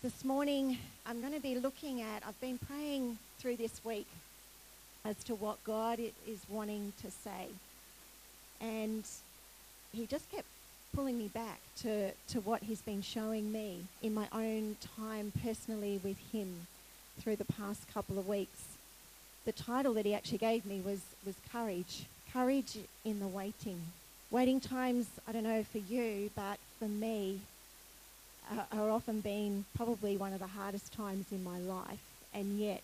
This morning, I'm going to be looking at, I've been praying through this week as to what God is wanting to say. And He just kept pulling me back to, to what He's been showing me in my own time personally with Him through the past couple of weeks. The title that He actually gave me was, was Courage. Courage in the waiting. Waiting times, I don't know for you, but for me, are, often been probably one of the hardest times in my life, and yet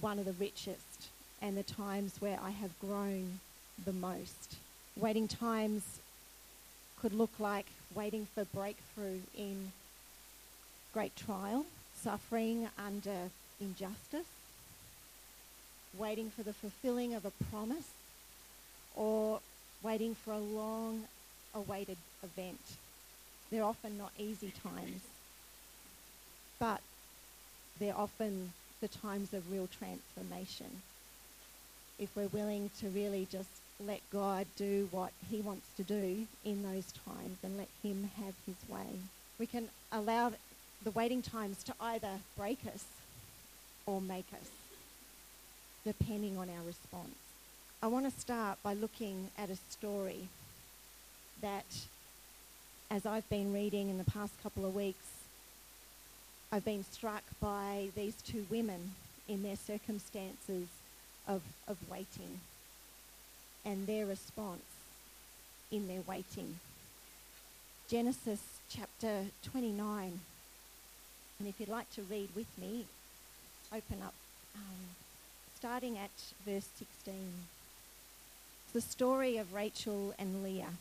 one of the richest, and the times where I have grown the most. Waiting times could look like waiting for breakthrough in great trial, suffering under injustice, waiting for the fulfilling of a promise, or waiting for a long awaited event. They're often not easy times, but they're often the times of real transformation. If we're willing to really just let God do what He wants to do in those times and let Him have His way, we can allow the waiting times to either break us or make us, depending on our response. I want to start by looking at a story that, as I've been reading in the past couple of weeks, I've been struck by these two women in their circumstances of, of waiting and their response in their waiting. Genesis chapter 29. And if you'd like to read with me, open up, um, starting at verse 16 the story of Rachel and Leah.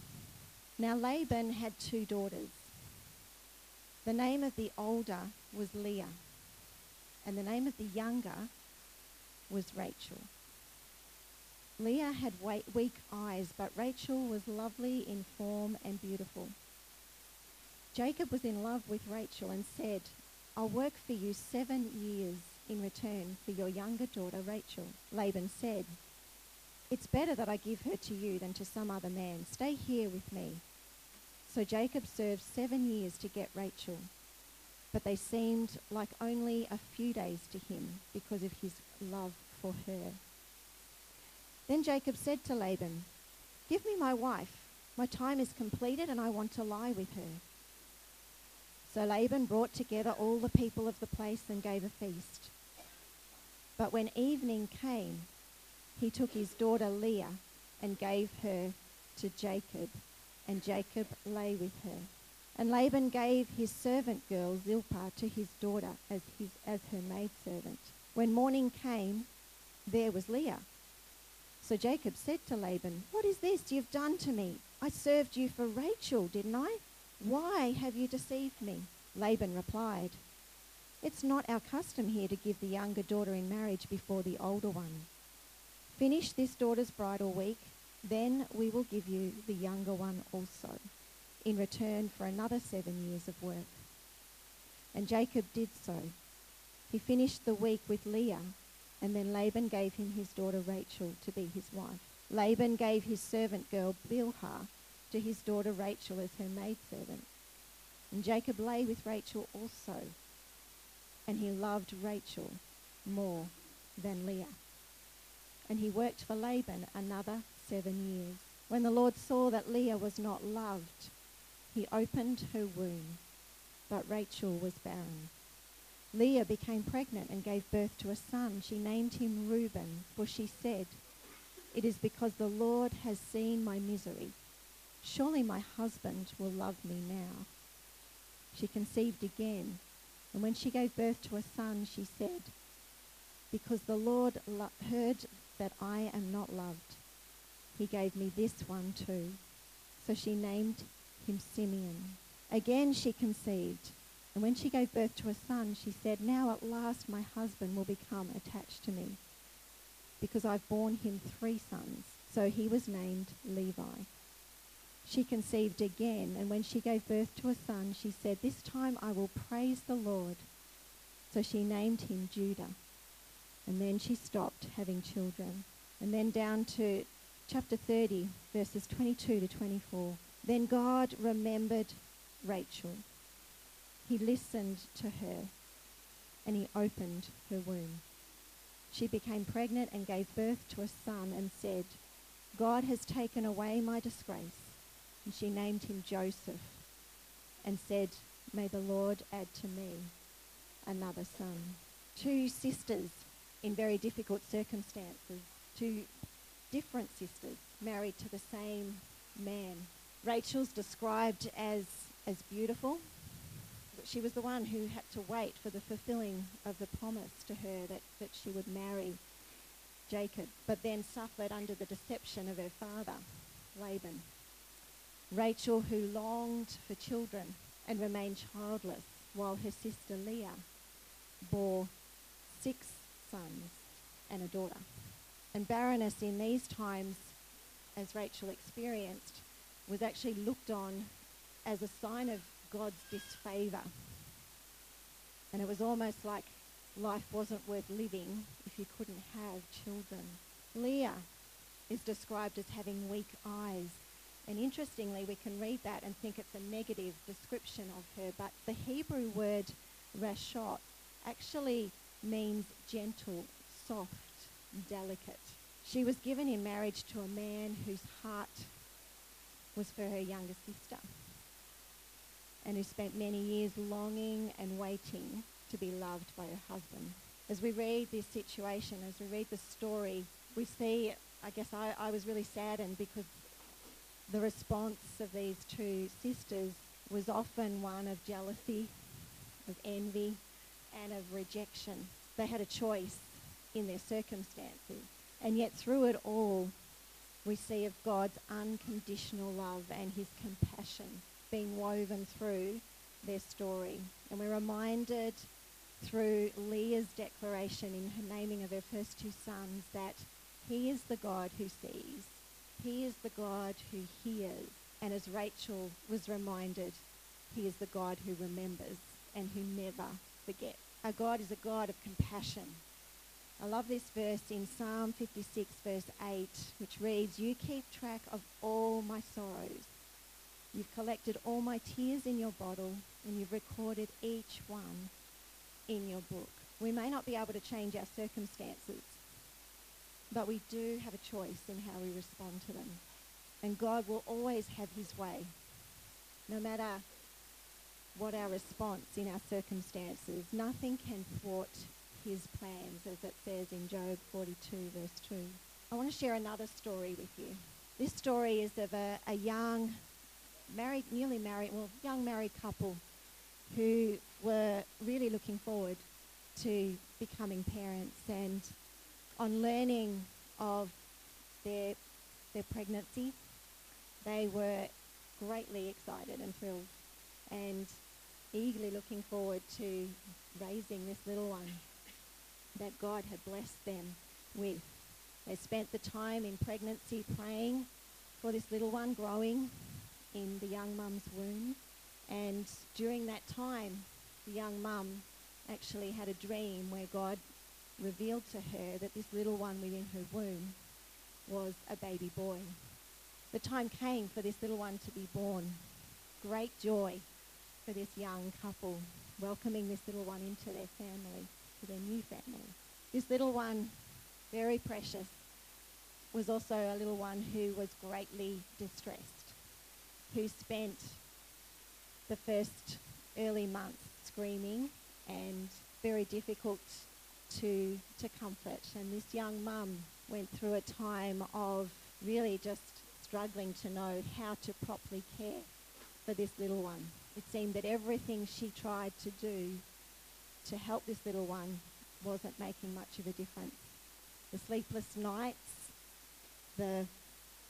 Now Laban had two daughters. The name of the older was Leah, and the name of the younger was Rachel. Leah had weak eyes, but Rachel was lovely in form and beautiful. Jacob was in love with Rachel and said, I'll work for you seven years in return for your younger daughter Rachel. Laban said, it's better that I give her to you than to some other man. Stay here with me. So Jacob served seven years to get Rachel, but they seemed like only a few days to him because of his love for her. Then Jacob said to Laban, Give me my wife. My time is completed and I want to lie with her. So Laban brought together all the people of the place and gave a feast. But when evening came, he took his daughter Leah and gave her to Jacob, and Jacob lay with her. And Laban gave his servant girl Zilpah to his daughter as, his, as her maidservant. When morning came, there was Leah. So Jacob said to Laban, What is this you've done to me? I served you for Rachel, didn't I? Why have you deceived me? Laban replied, It's not our custom here to give the younger daughter in marriage before the older one. Finish this daughter's bridal week, then we will give you the younger one also, in return for another seven years of work. And Jacob did so. He finished the week with Leah, and then Laban gave him his daughter Rachel to be his wife. Laban gave his servant girl Bilhah to his daughter Rachel as her maidservant. And Jacob lay with Rachel also, and he loved Rachel more than Leah and he worked for Laban another seven years. When the Lord saw that Leah was not loved, he opened her womb, but Rachel was barren. Leah became pregnant and gave birth to a son. She named him Reuben, for she said, It is because the Lord has seen my misery. Surely my husband will love me now. She conceived again, and when she gave birth to a son, she said, Because the Lord lo- heard that I am not loved. He gave me this one too. So she named him Simeon. Again she conceived, and when she gave birth to a son, she said, Now at last my husband will become attached to me, because I've borne him three sons. So he was named Levi. She conceived again, and when she gave birth to a son, she said, This time I will praise the Lord. So she named him Judah. And then she stopped having children. And then down to chapter 30, verses 22 to 24. Then God remembered Rachel. He listened to her and he opened her womb. She became pregnant and gave birth to a son and said, God has taken away my disgrace. And she named him Joseph and said, May the Lord add to me another son. Two sisters in very difficult circumstances, two different sisters married to the same man. Rachel's described as, as beautiful. But she was the one who had to wait for the fulfilling of the promise to her that, that she would marry Jacob, but then suffered under the deception of her father, Laban. Rachel, who longed for children and remained childless, while her sister Leah bore six and a daughter. And barrenness in these times, as Rachel experienced, was actually looked on as a sign of God's disfavour. And it was almost like life wasn't worth living if you couldn't have children. Leah is described as having weak eyes. And interestingly, we can read that and think it's a negative description of her, but the Hebrew word rashot actually means gentle, soft, delicate. She was given in marriage to a man whose heart was for her younger sister and who spent many years longing and waiting to be loved by her husband. As we read this situation, as we read the story, we see, I guess I, I was really saddened because the response of these two sisters was often one of jealousy, of envy, and of rejection. They had a choice in their circumstances. And yet, through it all, we see of God's unconditional love and his compassion being woven through their story. And we're reminded through Leah's declaration in her naming of her first two sons that he is the God who sees, he is the God who hears. And as Rachel was reminded, he is the God who remembers and who never forgets. Our uh, God is a God of compassion. I love this verse in Psalm 56, verse 8, which reads, You keep track of all my sorrows. You've collected all my tears in your bottle, and you've recorded each one in your book. We may not be able to change our circumstances, but we do have a choice in how we respond to them. And God will always have his way, no matter what our response in our circumstances. Nothing can thwart his plans, as it says in Job 42, verse 2. I want to share another story with you. This story is of a, a young, married, newly married, well, young married couple who were really looking forward to becoming parents and on learning of their, their pregnancy, they were greatly excited and thrilled and eagerly looking forward to raising this little one that God had blessed them with. They spent the time in pregnancy praying for this little one growing in the young mum's womb. And during that time, the young mum actually had a dream where God revealed to her that this little one within her womb was a baby boy. The time came for this little one to be born. Great joy for this young couple, welcoming this little one into their family, to their new family. This little one, very precious, was also a little one who was greatly distressed, who spent the first early months screaming and very difficult to, to comfort. And this young mum went through a time of really just struggling to know how to properly care for this little one. It seemed that everything she tried to do to help this little one wasn't making much of a difference. The sleepless nights, the,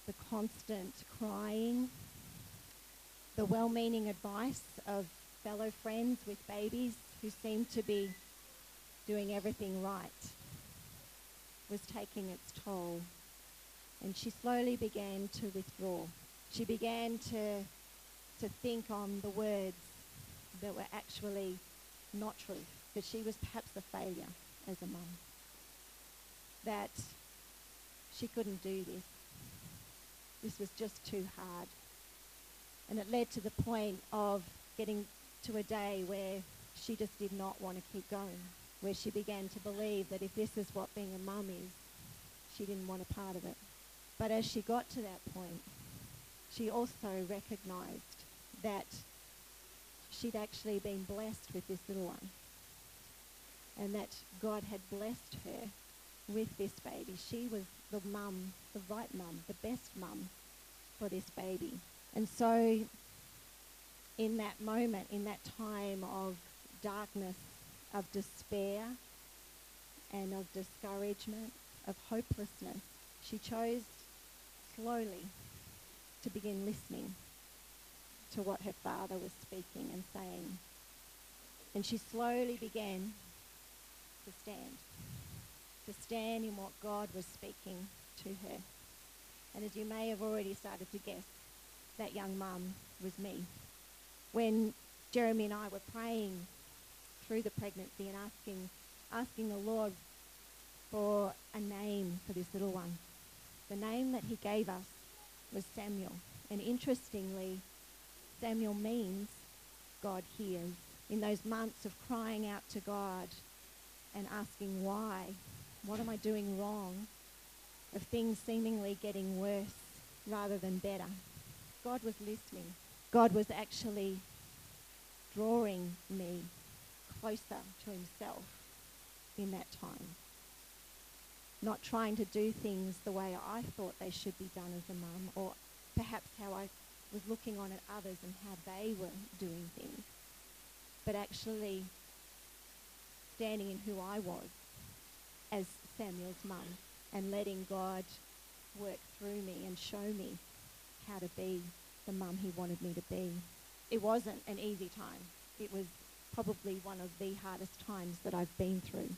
the constant crying, the well meaning advice of fellow friends with babies who seemed to be doing everything right was taking its toll. And she slowly began to withdraw. She began to, to think on the words that were actually not true, that she was perhaps a failure as a mum, that she couldn't do this. This was just too hard. And it led to the point of getting to a day where she just did not want to keep going. where she began to believe that if this is what being a mum is, she didn't want a part of it. But as she got to that point, she also recognized that she'd actually been blessed with this little one and that God had blessed her with this baby. She was the mum, the right mum, the best mum for this baby. And so, in that moment, in that time of darkness, of despair, and of discouragement, of hopelessness, she chose slowly to begin listening to what her father was speaking and saying. And she slowly began to stand, to stand in what God was speaking to her. And as you may have already started to guess, that young mum was me. When Jeremy and I were praying through the pregnancy and asking, asking the Lord for a name for this little one, the name that he gave us was Samuel. And interestingly, Samuel means God hears. In those months of crying out to God and asking why, what am I doing wrong, of things seemingly getting worse rather than better, God was listening. God was actually drawing me closer to himself in that time. Not trying to do things the way I thought they should be done as a mum, or perhaps how I was looking on at others and how they were doing things, but actually standing in who I was as Samuel's mum and letting God work through me and show me how to be the mum he wanted me to be. It wasn't an easy time. It was probably one of the hardest times that I've been through.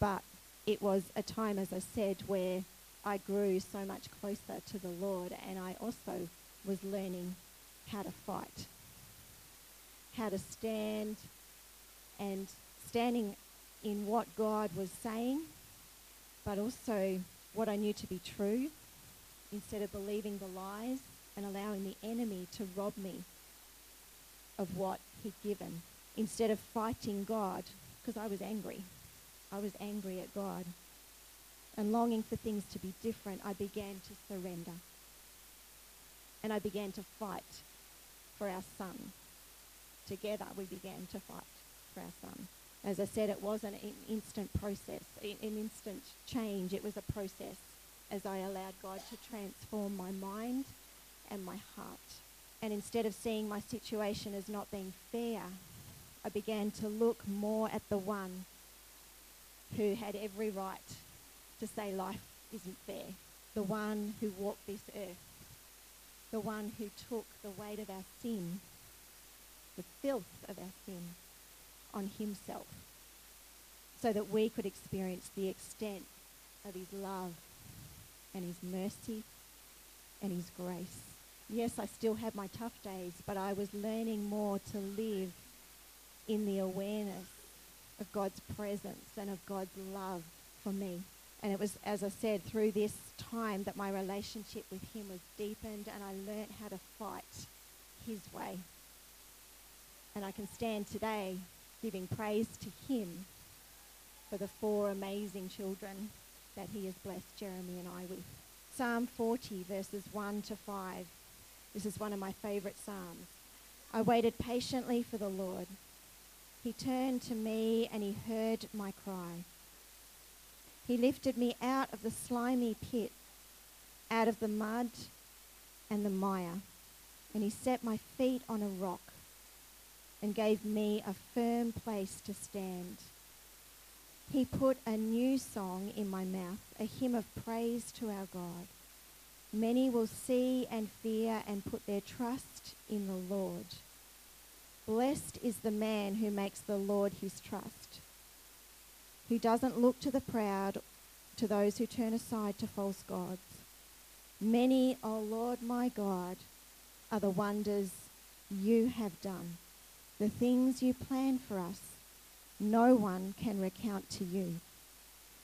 But it was a time, as I said, where I grew so much closer to the Lord and I also was learning how to fight, how to stand and standing in what God was saying, but also what I knew to be true instead of believing the lies and allowing the enemy to rob me of what he'd given instead of fighting God because I was angry. I was angry at God. And longing for things to be different, I began to surrender. And I began to fight for our son. Together we began to fight for our son. As I said, it wasn't an instant process, an instant change. It was a process as I allowed God to transform my mind and my heart. And instead of seeing my situation as not being fair, I began to look more at the one who had every right to say life isn't fair, the one who walked this earth, the one who took the weight of our sin, the filth of our sin, on himself so that we could experience the extent of his love and his mercy and his grace. Yes, I still have my tough days, but I was learning more to live in the awareness of God's presence and of God's love for me. And it was, as I said, through this time that my relationship with Him was deepened and I learnt how to fight His way. And I can stand today giving praise to Him for the four amazing children that He has blessed Jeremy and I with. Psalm 40, verses 1 to 5. This is one of my favourite Psalms. I waited patiently for the Lord. He turned to me and He heard my cry. He lifted me out of the slimy pit, out of the mud and the mire, and He set my feet on a rock and gave me a firm place to stand. He put a new song in my mouth, a hymn of praise to our God. Many will see and fear and put their trust in the Lord. Blessed is the man who makes the Lord his trust, who doesn't look to the proud, to those who turn aside to false gods. Many, O oh Lord my God, are the wonders you have done the things you plan for us, no one can recount to you.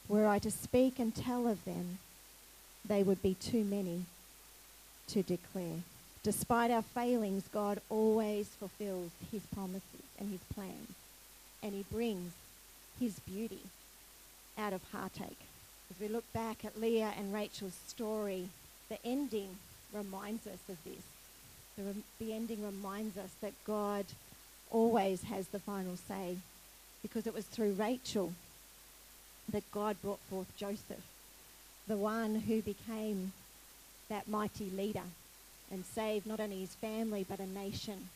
Were I to speak and tell of them, they would be too many to declare. Despite our failings, God always fulfills his promises and his plans, and he brings his beauty out of heartache. As we look back at Leah and Rachel's story, the ending reminds us of this. The, rem- the ending reminds us that God always has the final say because it was through Rachel that God brought forth Joseph, the one who became that mighty leader and saved not only his family but a nation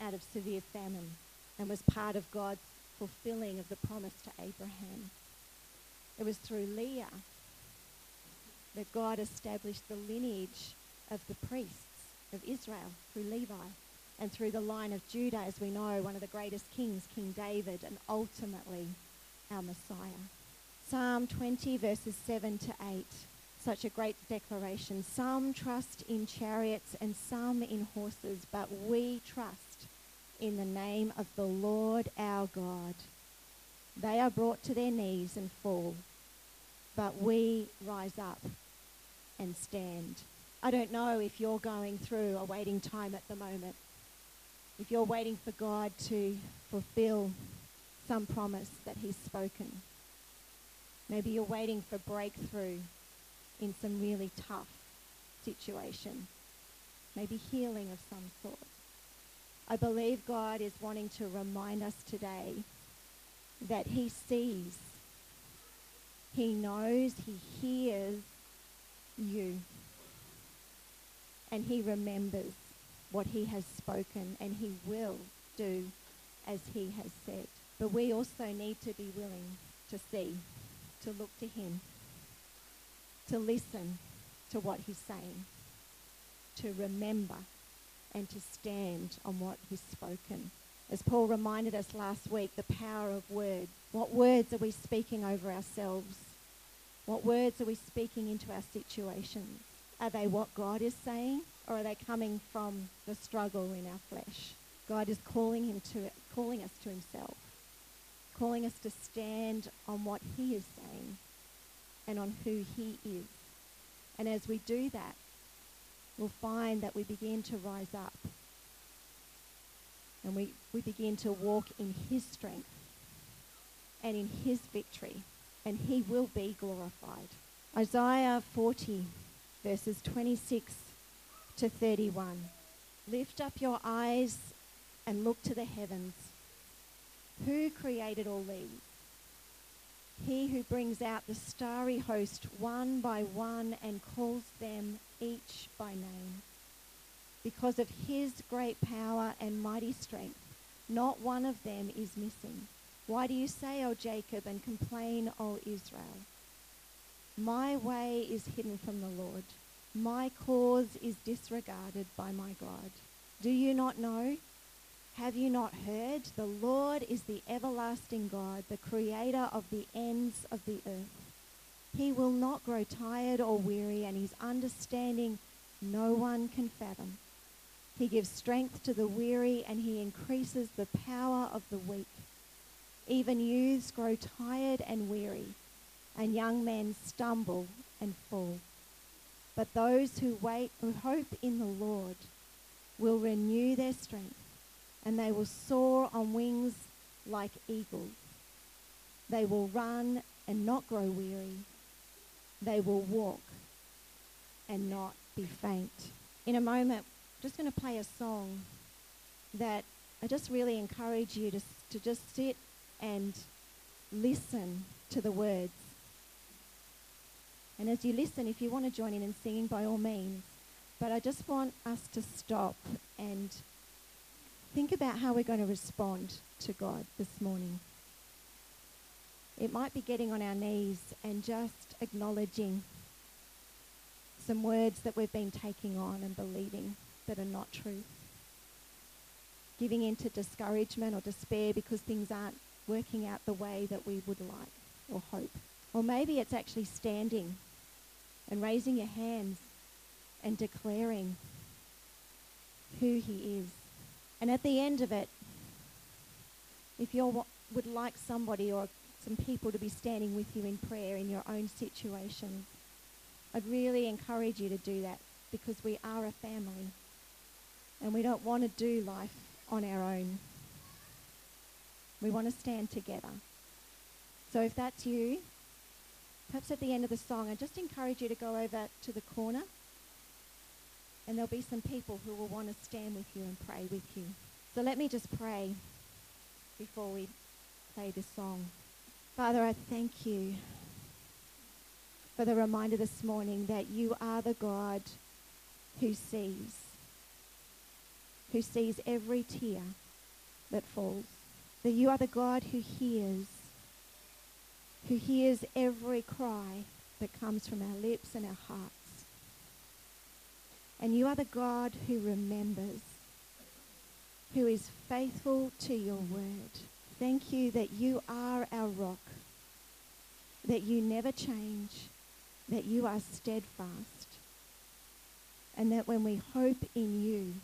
out of severe famine and was part of God's fulfilling of the promise to Abraham. It was through Leah that God established the lineage of the priests of Israel through Levi and through the line of Judah, as we know, one of the greatest kings, King David, and ultimately our Messiah. Psalm 20, verses 7 to 8. Such a great declaration. Some trust in chariots and some in horses, but we trust in the name of the Lord our God. They are brought to their knees and fall, but we rise up and stand. I don't know if you're going through a waiting time at the moment, if you're waiting for God to fulfill some promise that He's spoken. Maybe you're waiting for breakthrough in some really tough situation, maybe healing of some sort. I believe God is wanting to remind us today that He sees, He knows, He hears you, and He remembers what He has spoken, and He will do as He has said. But we also need to be willing to see, to look to Him, to listen to what He's saying, to remember and to stand on what He's spoken. As Paul reminded us last week, the power of words. What words are we speaking over ourselves? What words are we speaking into our situations? Are they what God is saying, or are they coming from the struggle in our flesh? God is calling him to calling us to himself, calling us to stand on what he is saying and on who he is. And as we do that, we'll find that we begin to rise up and we, we begin to walk in his strength and in his victory, and he will be glorified. Isaiah 40, verses 26 to 31. Lift up your eyes and look to the heavens. Who created all these? He who brings out the starry host one by one and calls them each by name. Because of his great power and mighty strength, not one of them is missing. Why do you say, O Jacob, and complain, O Israel? My way is hidden from the Lord. My cause is disregarded by my God. Do you not know? Have you not heard? The Lord is the everlasting God, the creator of the ends of the earth. He will not grow tired or weary, and his understanding no one can fathom. He gives strength to the weary, and he increases the power of the weak. Even youths grow tired and weary, and young men stumble and fall. But those who wait, who hope in the Lord, will renew their strength, and they will soar on wings like eagles. They will run and not grow weary. They will walk and not be faint. In a moment, just going to play a song that I just really encourage you to, to just sit and listen to the words. And as you listen, if you want to join in and singing, by all means. But I just want us to stop and think about how we're going to respond to God this morning. It might be getting on our knees and just acknowledging some words that we've been taking on and believing that are not true. Giving in to discouragement or despair because things aren't working out the way that we would like or hope. Or maybe it's actually standing and raising your hands and declaring who he is. And at the end of it, if you would like somebody or some people to be standing with you in prayer in your own situation, I'd really encourage you to do that because we are a family and we don't want to do life on our own. We want to stand together So if that's you, perhaps at the end of the song, I just encourage you to go over to the corner and there'll be some people who will want to stand with you and pray with you. So let me just pray before we play this song. Father, I thank you for the reminder this morning that you are the God who sees, who sees every tear that falls. That you are the God who hears, who hears every cry that comes from our lips and our hearts. And you are the God who remembers, who is faithful to your word. Thank you that you are our rock, that you never change, that you are steadfast, and that when we hope in you,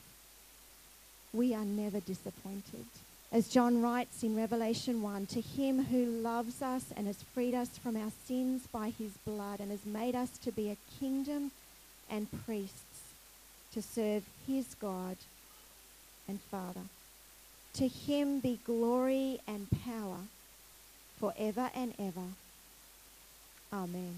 we are never disappointed. As John writes in Revelation 1, to him who loves us and has freed us from our sins by his blood and has made us to be a kingdom and priests to serve his God and Father. To him be glory and power forever and ever. Amen.